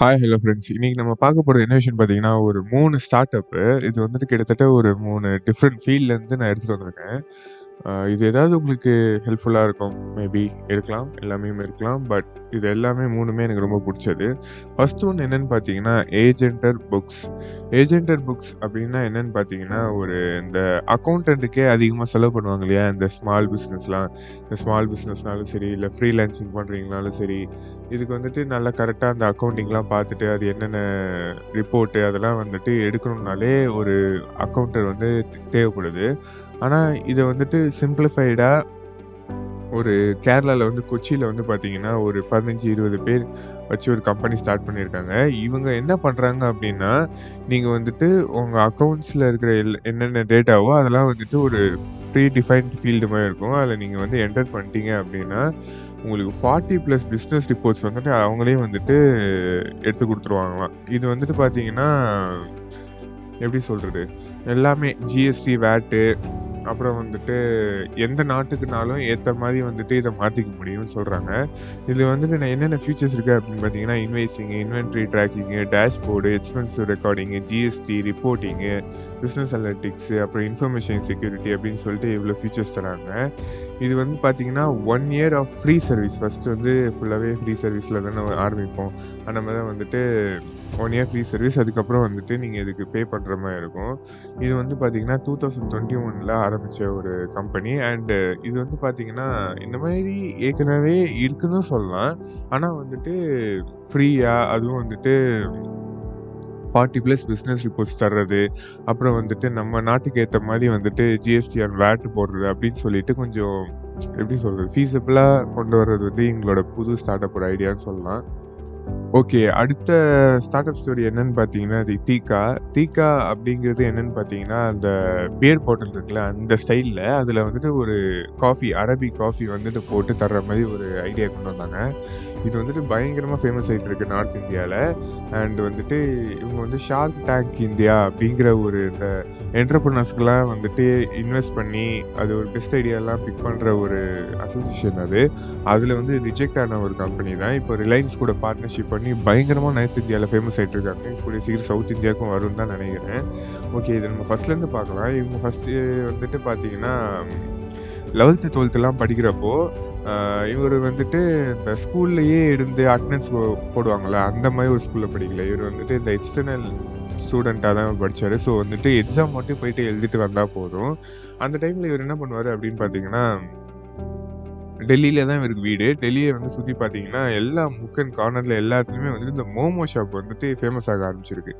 Hi hello friends இன்றைக்கி நம்ம பார்க்க போகிற என்ன பார்த்தீங்கன்னா ஒரு மூணு ஸ்டார்ட் அப்பு இது வந்துட்டு கிட்டத்தட்ட ஒரு மூணு டிஃப்ரெண்ட் ஃபீல்ட்லேருந்து நான் எடுத்துகிட்டு வந்திருக்கேன். இது ஏதாவது உங்களுக்கு ஹெல்ப்ஃபுல்லாக இருக்கும். மேபி இருக்கலாம் எல்லாமே இருக்கலாம் பட் இது எல்லாமே மூணுமே எனக்கு ரொம்ப பிடிச்சது. ஃபஸ்ட்டு ஒன்று என்னன்னு பார்த்தீங்கன்னா ஏஜென்டர் புக்ஸ் ஏஜென்டர் புக்ஸ் அப்படின்னா என்னென்னு பார்த்தீங்கன்னா ஒரு இந்த அக்கௌண்டண்ட்டுக்கே அதிகமாக செலவு பண்ணுவாங்க இல்லையா? இந்த ஸ்மால் பிஸ்னஸ்லாம் இந்த ஸ்மால் பிஸ்னஸ்னாலும் சரி இல்லை ஃப்ரீலான்சிங் பண்ணுறீங்கனாலும் சரி இதுக்கு வந்துட்டு நல்லா கரெக்டாக அந்த அக்கௌண்டிங்லாம் பார்த்துட்டு அது என்னென்ன ரிப்போர்ட்டு அதெல்லாம் வந்துட்டு எடுக்கணும்னாலே ஒரு அக்கௌண்டர் வந்து தேவைப்படுது. ஆனால் இதை வந்துட்டு சிம்பிளிஃபைடாக ஒரு கேரளாவில் வந்து கொச்சியில் வந்து பார்த்தீங்கன்னா ஒரு பதினஞ்சு இருபது பேர் வச்சு ஒரு கம்பெனி ஸ்டார்ட் பண்ணியிருக்காங்க இவங்க என்ன பண்ணுறாங்க அப்படின்னா நீங்கள் வந்துட்டு உங்கள் அக்கௌண்ட்ஸில் இருக்கிற எல் என்னென்ன டேட்டாவோ அதெல்லாம் வந்துட்டு ஒரு ப்ரீ டிஃபைன்ட் ஃபீல்டு மாதிரி இருக்கும். அதில் நீங்கள் வந்து என்டர் பண்ணிட்டீங்க அப்படின்னா உங்களுக்கு ஃபார்ட்டி ப்ளஸ் பிஸ்னஸ் ரிப்போர்ட்ஸ் வந்துட்டு அவங்களே வந்துட்டு எடுத்து கொடுத்துருவாங்களாம். இது வந்துட்டு பார்த்தீங்கன்னா எப்படி சொல்கிறது எல்லாமே ஜிஎஸ்டி வேட்டு அப்புறம் வந்துட்டு எந்த நாட்டுக்குனாலும் ஏற்ற மாதிரி வந்துட்டு இதை மாற்றிக்க முடியும்னு சொல்கிறாங்க இதில் வந்துட்டு நான் என்னென்ன ஃபீச்சர்ஸ் இருக்குது அப்படின்னு பார்த்தீங்கன்னா invoicing inventory tracking dashboard expense recording GST reporting business analytics அப்புறம் இன்ஃபர்மேஷன் செக்யூரிட்டி அப்படின்னு சொல்லிட்டு இவ்வளோ ஃபீச்சர்ஸ் தராங்க. இது வந்து பார்த்தீங்கன்னா one year of free service first வந்து ஃபுல்லாகவே ஃப்ரீ சர்வீஸில் தானே ஆரம்பிப்போம். அந்த மாதிரி தான் வந்துட்டு ஒன் இயர் ஃப்ரீ சர்வீஸ் அதுக்கப்புறம் வந்துட்டு நீங்கள் இதுக்கு பே பண்ணுற மாதிரி இருக்கும். இது வந்து பார்த்தீங்கன்னா டூ தௌசண்ட் டுவெண்ட்டி ஒனில் ஆரம்பித்த ஒரு கம்பெனி அண்டு இது வந்து பார்த்திங்கன்னா இந்த மாதிரி ஏற்கனவே இருக்குன்னு சொல்லலாம். ஆனால் வந்துட்டு ஃப்ரீயாக அதுவும் வந்துட்டு ஃபார்ட்டி ப்ளஸ் பிஸ்னஸ் ரிப்போர்ட்ஸ் தர்றது அப்புறம் வந்துட்டு நம்ம நாட்டுக்கு ஏற்ற மாதிரி வந்துட்டு ஜிஎஸ்டி அண்ட் வேட் போடுறது அப்படின்னு சொல்லிட்டு கொஞ்சம் எப்படி சொல்கிறது ஃபீஸபிளாக கொண்டு வர்றது வந்து எங்களோட புது ஸ்டார்ட் அப் ஐடியான்னு சொல்லலாம். ஓகே அடுத்த ஸ்டார்ட் அப் ஸ்டோரி என்னன்னு பார்த்தீங்கன்னா அது தீகா தீகா அப்படிங்கிறது என்னன்னு பார்த்தீங்கன்னா அந்த பியர் பாட்டில் இருக்குல்ல அந்த ஸ்டைலில் அதில் வந்துட்டு ஒரு காஃபி அரபி காஃபி வந்துட்டு போட்டு தர்ற மாதிரி ஒரு ஐடியா கொண்டு வந்தாங்க. இது வந்துட்டு பயங்கரமாக ஃபேமஸ் ஆகிட்டு இருக்கு நார்த் இந்தியாவில் அண்ட் வந்துட்டு இவங்க வந்து ஷார்க் டேங்க் இந்தியா அப்படிங்கிற ஒரு இந்த என்டர்பிரினர்ஸ்க்கெலாம் வந்துட்டு இன்வெஸ்ட் பண்ணி அது ஒரு பெஸ்ட் ஐடியாலாம் பிக் பண்ணுற ஒரு அசோசியேஷன் அது. அதில் வந்து ரிஜெக்ட் ஆன ஒரு கம்பெனி தான். இப்போ ரிலையன்ஸ் கூட பார்ட்னர்ஷிப் பண்ணி பயங்கரமாக நார்த் இந்தியாவில் ஃபேமஸ் ஆகிட்டு இருக்காங்க இப்படி சீக்கிரம் சவுத் இந்தியாவுக்கும் வரும்னு தான் நினைக்கிறேன். ஓகே இதை நம்ம ஃபஸ்ட்லேருந்து பார்க்கலாம். இவங்க ஃபஸ்ட்டு வந்துட்டு பார்த்தீங்கன்னா லெவல்த்து டுவெல்த்துலாம் படிக்கிறப்போ இவர் வந்துட்டு இந்த ஸ்கூல்லையே இருந்து அட்டண்டன்ஸ் போடுவாங்கள்ல அந்த மாதிரி ஒரு ஸ்கூலில் படிக்கல. இவர் வந்துட்டு இந்த எக்ஸ்டர்னல் ஸ்டூடெண்ட்டாக தான் படித்தார் ஸோ வந்துட்டு எக்ஸாம் மட்டும் போயிட்டு எழுதிட்டு வந்தால் போதும். அந்த டைமில் இவர் என்ன பண்ணுவார் அப்படின்னு பார்த்தீங்கன்னா டெல்லியில தான் இவருக்கு வீடு. டெல்லியை வந்து சுற்றி பார்த்தீங்கன்னா எல்லா முக் அண்ட் கார்னரில் எல்லாத்துலேயுமே வந்துட்டு இந்த மோமோ ஷாப் வந்துட்டு ஃபேமஸ் ஆக ஆரம்பிச்சிருக்கு.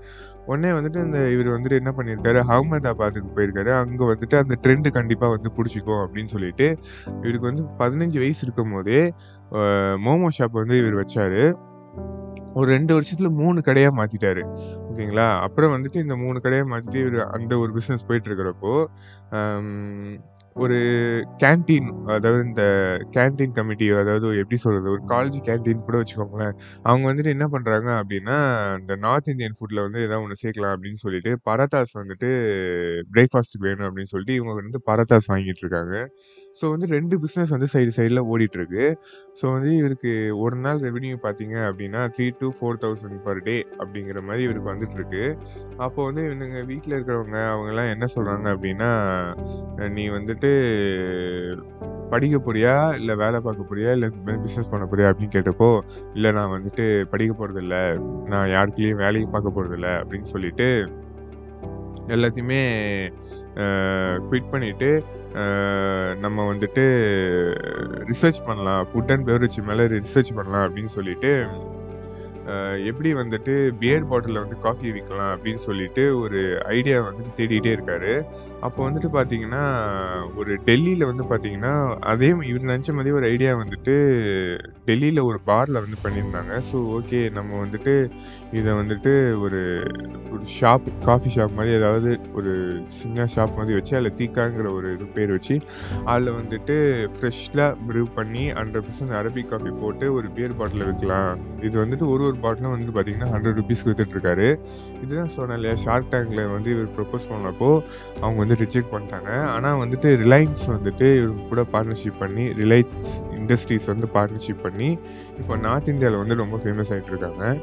உடனே வந்துட்டு இந்த இவர் வந்துட்டு என்ன பண்ணியிருக்காரு? அகமதாபாத்துக்கு போயிருக்காரு. அங்கே வந்துட்டு அந்த ட்ரெண்டு கண்டிப்பாக வந்து பிடிச்சிக்கும் அப்படின்னு சொல்லிட்டு இவருக்கு வந்து பதினஞ்சு வயசு இருக்கும் போதே மோமோ ஷாப் வந்து இவர் வச்சார். ஒரு ரெண்டு வருஷத்தில் மூணு கடையாக மாற்றிட்டாரு ஓகேங்களா? அப்புறம் வந்துட்டு இந்த மூணு கடையாக மாற்றிட்டு இவர் அந்த ஒரு பிஸ்னஸ் போயிட்டு இருக்கிறப்போ ஒரு கேண்டீன் அதாவது இந்த கேண்டீன் கமிட்டி அதாவது எப்படி சொல்கிறது ஒரு காலேஜ் கேண்டீன் கூட வச்சுக்கோங்களேன். அவங்க வந்துட்டு என்ன பண்ணுறாங்க அப்படின்னா இந்த நார்த் இந்தியன் ஃபுட்டில் வந்து ஏதாவது ஒன்று சேர்க்கலாம் அப்படின்னு சொல்லிட்டு பராத்தாஸ் வந்துட்டு பிரேக்ஃபாஸ்ட்டுக்கு வேணும் அப்படின்னு சொல்லிட்டு இவங்க வந்து பராத்தாஸ் வாங்கிட்டு இருக்காங்க. ஸோ வந்து ரெண்டு பிஸ்னஸ் வந்து சைடு சைடில் ஓடிட்டுருக்கு. ஸோ வந்து இவருக்கு ஒரு நாள் ரெவென்யூ பார்த்தீங்க அப்படின்னா three to four thousand per day அப்படிங்கிற மாதிரி இவருக்கு வந்துட்டுருக்கு. அப்போ வந்து இவங்க வீட்டில் இருக்கிறவங்க அவங்கெல்லாம் என்ன சொல்கிறாங்க அப்படின்னா நீ வந்துட்டு படிக்க போறியா? இல்லை வேலை பார்க்க போறியா? இல்லை பிஸ்னஸ் பண்ண போறியா? அப்படின்னு கேட்டப்போ இல்லை நான் வந்துட்டு படிக்க போகிறதில்ல நான் யாருக்குலேயும் வேலைக்கு பார்க்க போகிறதில்ல அப்படின்னு சொல்லிட்டு எல்லாத்தையுமே குவிட் பண்ணிவிட்டு நம்ம வந்துட்டு ரிசர்ச் பண்ணலாம். ஃபுட் அண்ட் பெவரேஜ் மேலே ரிசர்ச் பண்ணலாம் அப்படின்னு சொல்லிட்டு எப்படி வந்துட்டு பியர் பாட்டிலில் வந்து காஃபி விற்கலாம் அப்படின்னு சொல்லிட்டு ஒரு ஐடியா வந்துட்டு தேடிகிட்டே இருக்காரு. அப்போ வந்துட்டு பார்த்தீங்கன்னா ஒரு டெல்லியில் வந்து பார்த்தீங்கன்னா அதே இவர் நினச்ச மாதிரி ஒரு ஐடியா வந்துட்டு டெல்லியில் ஒரு பாரில் வந்து பண்ணியிருந்தாங்க. ஸோ ஓகே நம்ம வந்துட்டு இதை வந்துட்டு ஒரு ஒரு ஷாப் காஃபி ஷாப் மாதிரி ஏதாவது ஒரு சின்ன ஷாப் மாதிரி வச்சு அதில் தீக்காங்கிற ஒரு இது பேர் வச்சு அதில் வந்துட்டு ஃப்ரெஷ்ஷாக ப்ரூவ் பண்ணி ஹண்ட்ரட் பர்சன்ட் அரபிக் காஃபி போட்டு ஒரு பியர் பாட்டில் விற்கலாம். இது வந்துட்டு ஒரு ஒரு பாட்டிலும் வந்து பார்த்தீங்கன்னா ஹண்ட்ரட் ருபீஸ்க்கு வித்துட்ருக்காரு இதுதான் சொன்னேன் இல்லையா ஷார்க் டேங்கில் வந்து இவர் ப்ரப்போஸ் பண்ணப்போ அவங்க வந்து ரிஜெக்ட் பண்ணிட்டாங்க ஆனால் வந்துட்டு ரிலையன்ஸ் வந்துட்டு இவங்க கூட பார்ட்னர்ஷிப் பண்ணி ரிலையன்ஸ் இண்டஸ்ட்ரீஸ் வந்து பார்ட்னர்ஷிப் பண்ணி இப்போ நார்த் இந்தியாவில் வந்து ரொம்ப ஃபேமஸ் ஆகிட்டு இருக்காங்க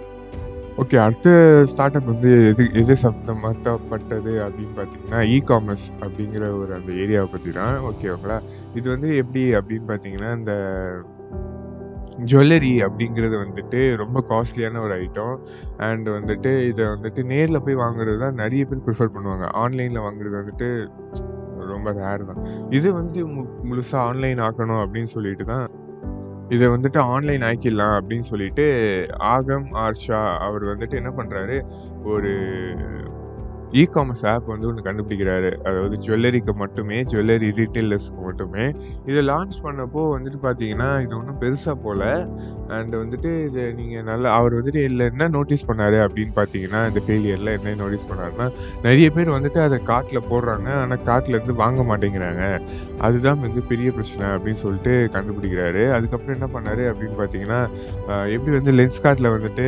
ஓகே. அடுத்த ஸ்டார்ட் அப் வந்து எது எது சம்மந்தப்பட்டது அப்படின்னு பார்த்தீங்கன்னா, இ காமர்ஸ் அப்படிங்கிற ஒரு அந்த ஏரியாவை பற்றி தான். ஓகேங்களா? இது வந்து எப்படி அப்படின்னு பார்த்தீங்கன்னா, இந்த ஜுவல்லரி அப்படிங்கிறது வந்துட்டு ரொம்ப காஸ்ட்லியான ஒரு ஐட்டம். அண்ட் வந்துட்டு இதை வந்துட்டு நேரில் போய் வாங்குறது தான் நிறைய பேர் ப்ரிஃபர் பண்ணுவாங்க. ஆன்லைனில் வாங்குறது வந்துட்டு ரொம்ப ரேர் தான். இது வந்துட்டு மு முழுசாக ஆன்லைன் ஆக்கணும் அப்படின்னு சொல்லிட்டு தான் இதை வந்துட்டு ஆன்லைன் ஆக்கிடலாம் அப்படின்னு சொல்லிட்டு, ஆகம் ஆர்ஷா அவர் வந்துட்டு என்ன பண்ணுறாரு ஒரு இ காமர்ஸ் ஆப் வந்து ஒன்று கண்டுபிடிக்கிறாரு. அதாவது ஜுவல்லரிக்கு மட்டுமே, ஜுவல்லரி ரீட்டெயிலர்ஸ் மட்டுமே. இதை லான்ச் பண்ணப்போ வந்துட்டு பார்த்தீங்கன்னா, இது ஒன்றும் பெருசாக போல. அண்ட் வந்துட்டு இது நீங்கள் நல்லா அவர் வந்துட்டு இல்லை என்ன நோட்டீஸ் பண்ணார் அப்படின்னு பார்த்தீங்கன்னா, இந்த ஃபெயிலியரில் என்ன நோட்டீஸ் பண்ணாருன்னா, நிறைய பேர் வந்துட்டு அதை காட்டில் போடுறாங்க. ஆனால் காட்டில் இருந்து வாங்க மாட்டேங்கிறாங்க. அதுதான் வந்து பெரிய பிரச்சனை அப்படின்னு சொல்லிட்டு கண்டுபிடிக்கிறாரு. அதுக்கப்புறம் என்ன பண்ணார் அப்படின்னு பார்த்தீங்கன்னா, எப்படி வந்து லென்ஸ் கார்ட்டில் வந்துட்டு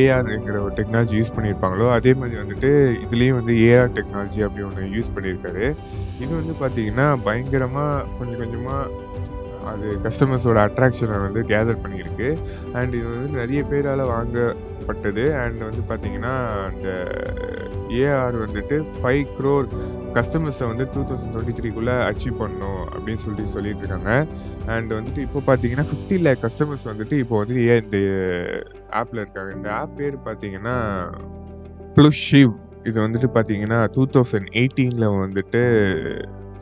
ஏஆர்ங்கிற ஒரு டெக்னாலஜி யூஸ் பண்ணியிருப்பாங்களோ, அதே மாதிரி வந்துட்டு இதுலேயும் வந்து ஏஆர் டெக்னாலஜி அப்படி ஒன்று யூஸ் பண்ணியிருக்காரு. இது வந்து பார்த்தீங்கன்னா, பயங்கரமாக கொஞ்சம் கொஞ்சமாக அது கஸ்டமர்ஸோட அட்ராக்ஷனை வந்து கேதர் பண்ணியிருக்கு. அண்ட் இது வந்து நிறைய பேரால் வாங்கப்பட்டது. அண்ட் வந்து பார்த்தீங்கன்னா, அந்த ஏஆர் வந்துட்டு ஃபைவ் க்ரோர் கஸ்டமர்ஸை வந்து 2023க்குள்ள அச்சீவ் பண்ணணும் அப்படின்னு சொல்லிட்டு சொல்லிட்டு இருக்காங்க. அண்ட் வந்துட்டு இப்போ பார்த்தீங்கன்னா, 50 லேக் கஸ்டமர்ஸ் வந்துட்டு இப்போ வந்து ஏ இந்த ஆப்பில் இருக்காங்க. இந்த ஆப் பேர் பார்த்தீங்கன்னா, ப்ளூஷிவ். இது வந்துட்டு பார்த்தீங்கன்னா, 2018ல வந்துட்டு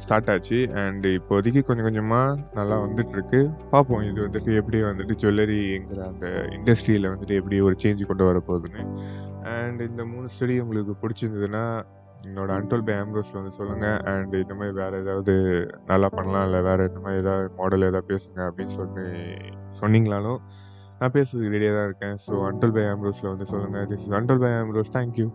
ஸ்டார்ட் ஆச்சு. அண்ட் இப்போதைக்கு கொஞ்சம் கொஞ்சமாக நல்லா வந்துட்டுருக்கு. பார்ப்போம் இது வந்துட்டு எப்படி வந்துட்டு ஜுவல்லரிங்கிற அந்த இண்டஸ்ட்ரியில் வந்துட்டு எப்படி ஒரு சேஞ்ச் கொண்டு வரப்போகுதுன்னு. அண்ட் இந்த மூணு ஸ்டடி உங்களுக்கு பிடிச்சிருந்ததுன்னா என்னோட அன்டோல் பை ஆம்ப்ரோஸில் வந்து சொல்லுங்கள் அண்ட் இந்த மாதிரி வேறு ஏதாவது நல்லா பண்ணலாம், இல்லை வேறு இந்த மாதிரி ஏதாவது மாடல் ஏதாவது பேசுங்க அப்படின்னு சொல்லி சொன்னீங்களாலும் நான் பேசுறதுக்கு ரெடியாக தான் இருக்கேன். ஸோ அன்டோல் பை ஆம்ப்ரோஸில் வந்து சொல்லுங்கள் this is untold by Ambrose. Thank you.